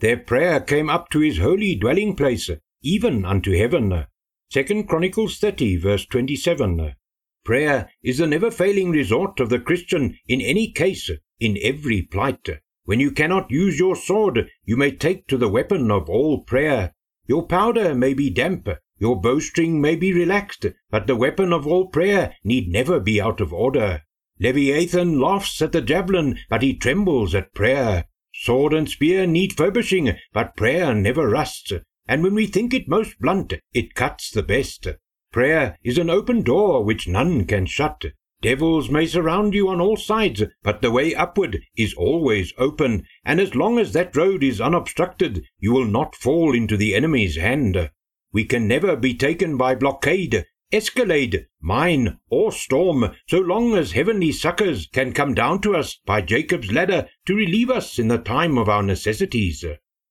Their prayer came up to his holy dwelling place, even unto heaven. Second Chronicles 30, verse 27. Prayer is the never failing resort of the Christian in any case, in every plight. When you cannot use your sword, you may take to the weapon of all prayer. Your powder may be damp, your bowstring may be relaxed, but the weapon of all prayer need never be out of order. Leviathan laughs at the javelin, but he trembles at prayer. Sword and spear need furbishing, but prayer never rusts, and when we think it most blunt, it cuts the best. Prayer is an open door which none can shut. Devils may surround you on all sides, but the way upward is always open, and as long as that road is unobstructed, you will not fall into the enemy's hand. We can never be taken by blockade, escalade, mine, or storm, so long as heavenly succors can come down to us by Jacob's ladder to relieve us in the time of our necessities.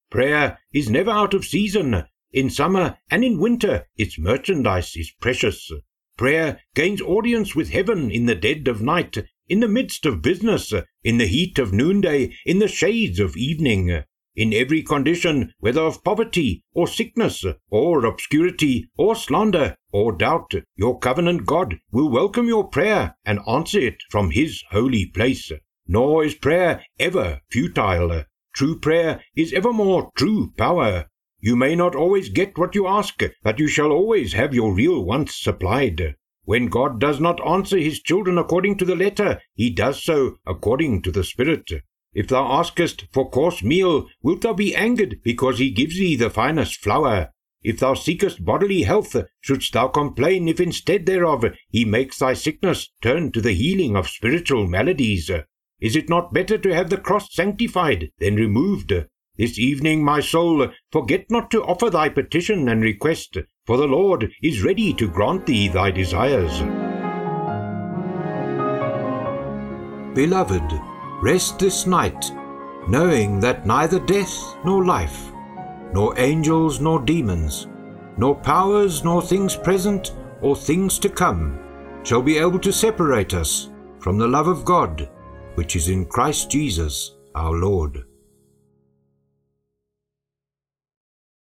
Prayer is never out of season. In summer and in winter, its merchandise is precious. Prayer gains audience with heaven in the dead of night, in the midst of business, in the heat of noonday, in the shades of evening in every condition, whether of poverty, or sickness, or obscurity, or slander, or doubt, your covenant God will welcome your prayer and answer it from his holy place. Nor is prayer ever futile. True prayer is evermore true power. You may not always get what you ask, but you shall always have your real wants supplied. When God does not answer his children according to the letter, he does so according to the Spirit. If thou askest for coarse meal, wilt thou be angered because he gives thee the finest flour? If thou seekest bodily health, shouldst thou complain if instead thereof he makes thy sickness turn to the healing of spiritual maladies? Is it not better to have the cross sanctified than removed? This evening, my soul, forget not to offer thy petition and request, for the Lord is ready to grant thee thy desires. Beloved, Rest this night, knowing that neither death nor life, nor angels nor demons, nor powers nor things present or things to come, shall be able to separate us from the love of God, which is in Christ Jesus our Lord.